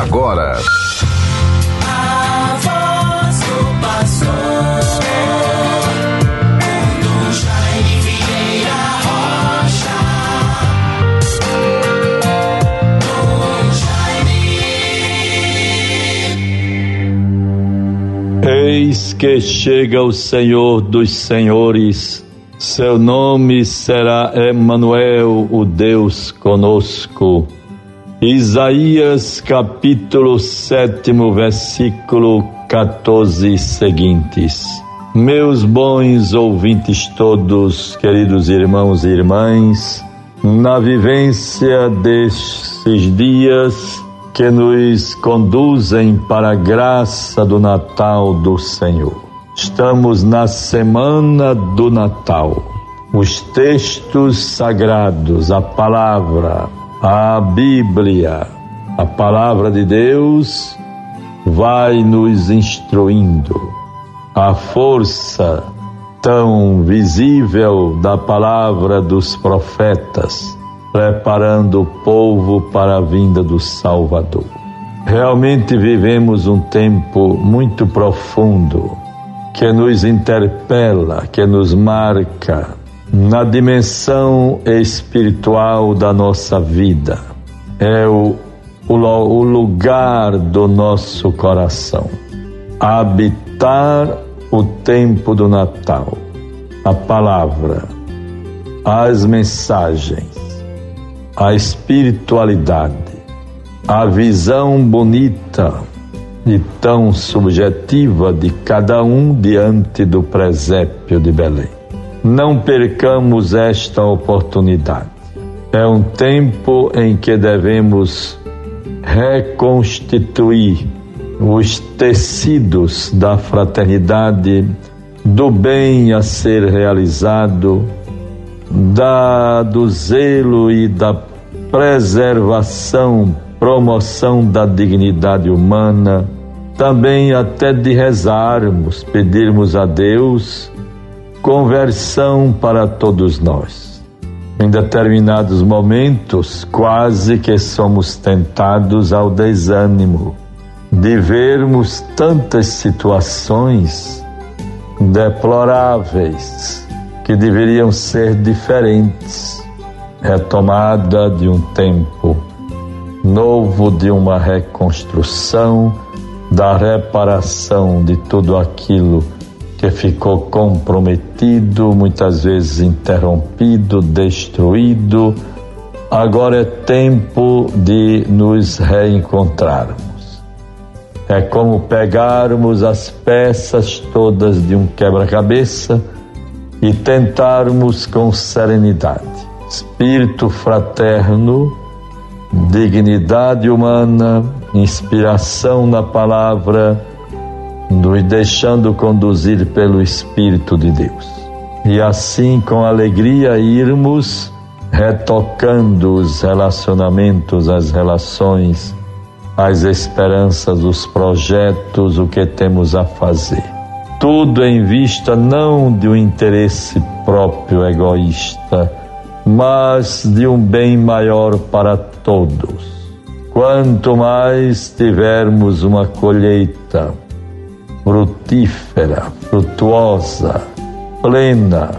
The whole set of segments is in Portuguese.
agora. Eis que chega o Senhor dos Senhores, seu nome será Emanuel, o Deus conosco. Isaías capítulo 7, versículo 14 seguintes. Meus bons ouvintes todos, queridos irmãos e irmãs, na vivência desses dias que nos conduzem para a graça do Natal do Senhor. Estamos na semana do Natal. Os textos sagrados, a palavra, a Bíblia, a palavra de Deus vai nos instruindo. A força tão visível da palavra dos profetas preparando o povo para a vinda do Salvador. Realmente vivemos um tempo muito profundo que nos interpela, que nos marca na dimensão espiritual da nossa vida. É o, o, o lugar do nosso coração. Habitar o tempo do Natal, a palavra, as mensagens a espiritualidade, a visão bonita e tão subjetiva de cada um diante do presépio de Belém. Não percamos esta oportunidade. É um tempo em que devemos reconstituir os tecidos da fraternidade, do bem a ser realizado, da, do zelo e da preservação, promoção da dignidade humana, também até de rezarmos, pedirmos a Deus conversão para todos nós. Em determinados momentos, quase que somos tentados ao desânimo de vermos tantas situações deploráveis que deveriam ser diferentes. Retomada de um tempo novo, de uma reconstrução, da reparação de tudo aquilo que ficou comprometido, muitas vezes interrompido, destruído. Agora é tempo de nos reencontrarmos. É como pegarmos as peças todas de um quebra-cabeça e tentarmos com serenidade, espírito fraterno, dignidade humana, inspiração na palavra, nos deixando conduzir pelo Espírito de Deus. E assim, com alegria, irmos retocando os relacionamentos, as relações, as esperanças, os projetos, o que temos a fazer tudo em vista não de um interesse próprio egoísta, mas de um bem maior para todos. Quanto mais tivermos uma colheita frutífera, frutuosa, plena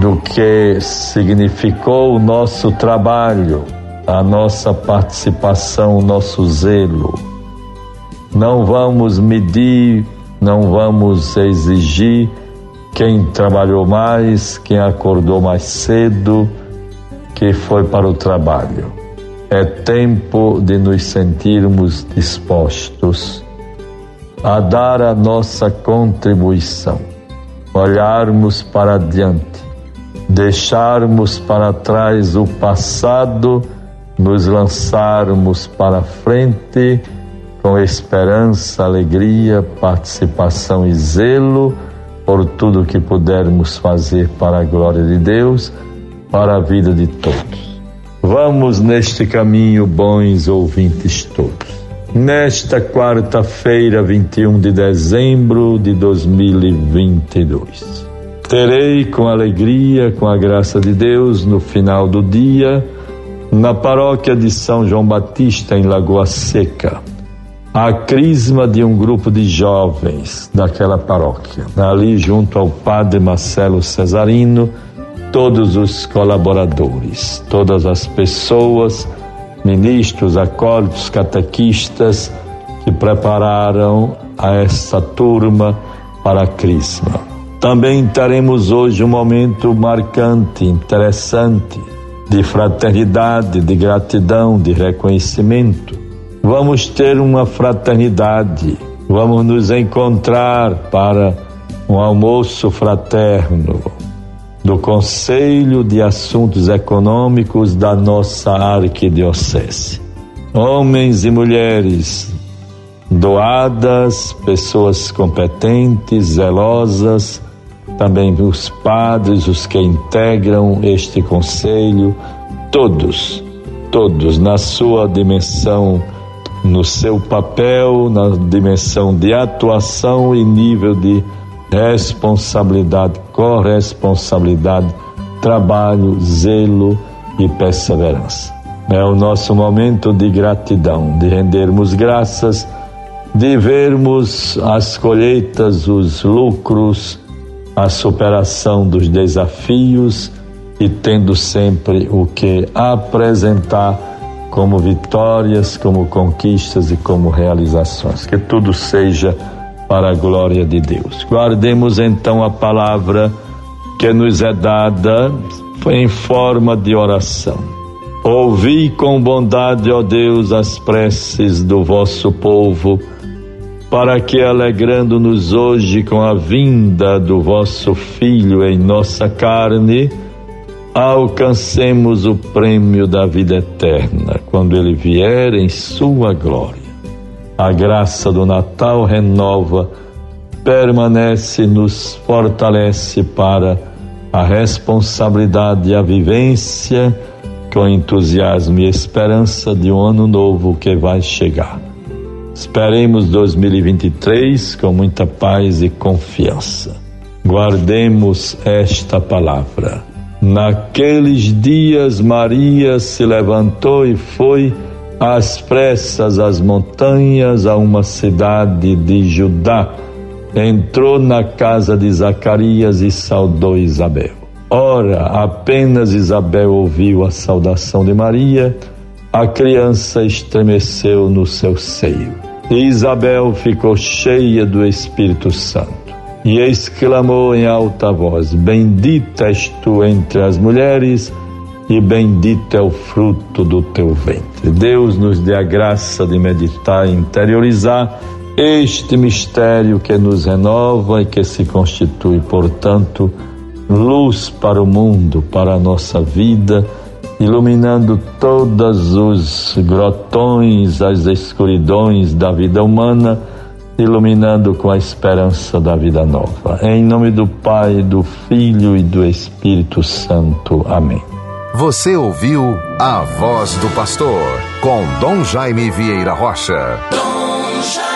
do que significou o nosso trabalho, a nossa participação, o nosso zelo, não vamos medir não vamos exigir quem trabalhou mais, quem acordou mais cedo, que foi para o trabalho. É tempo de nos sentirmos dispostos a dar a nossa contribuição, olharmos para diante, deixarmos para trás o passado, nos lançarmos para frente com esperança, alegria, participação e zelo por tudo que pudermos fazer para a glória de Deus, para a vida de todos. Vamos neste caminho, bons ouvintes todos. Nesta quarta-feira, 21 de dezembro de 2022, terei com alegria, com a graça de Deus, no final do dia, Na paróquia de São João Batista, em Lagoa Seca, a crisma de um grupo de jovens daquela paróquia, ali junto ao padre Marcelo Cesarino, todos os colaboradores, todas as pessoas, ministros, acólitos, catequistas que prepararam a essa turma para a crisma. Também teremos hoje um momento marcante, interessante, de fraternidade, de gratidão, de reconhecimento. Vamos ter uma fraternidade, vamos nos encontrar para um almoço fraterno do Conselho de Assuntos Econômicos da nossa arquidiocese. Homens e mulheres doadas, pessoas competentes, zelosas, também os padres, os que integram este conselho, todos, todos na sua dimensão, no seu papel, na dimensão de atuação e nível de responsabilidade, corresponsabilidade, trabalho, zelo e perseverança. É o nosso momento de gratidão, de rendermos graças de vermos as colheitas, os lucros, a superação dos desafios e tendo sempre o que apresentar como vitórias, como conquistas e como realizações. Que tudo seja para a glória de Deus. Guardemos então a palavra que nos é dada em forma de oração. Ouvi com bondade, ó Deus, as preces do vosso povo para que, alegrando-nos hoje com a vinda do vosso Filho em nossa carne, alcancemos o prêmio da vida eterna quando ele vier em sua glória. A graça do Natal renova, permanece, nos fortalece para a responsabilidade e a vivência com entusiasmo e esperança de um ano novo que vai chegar. Esperemos 2023 com muita paz e confiança. Guardemos esta palavra. Naqueles dias, Maria se levantou e foi às pressas às montanhas a uma cidade de Judá. Entrou na casa de Zacarias e saudou Isabel. Ora, apenas Isabel ouviu a saudação de Maria, a criança estremeceu no seu seio. E Isabel ficou cheia do Espírito Santo e exclamou em alta voz: Bendita és tu entre as mulheres, e bendito é o fruto do teu ventre. Deus nos dê a graça de meditar e interiorizar este mistério que nos renova e que se constitui, portanto, luz para o mundo, para a nossa vida iluminando todos os grotões, as escuridões da vida humana, iluminando com a esperança da vida nova. Em nome do Pai, do Filho e do Espírito Santo. Amém. Você ouviu a voz do pastor com Dom Jaime Vieira Rocha. Dom Jaime.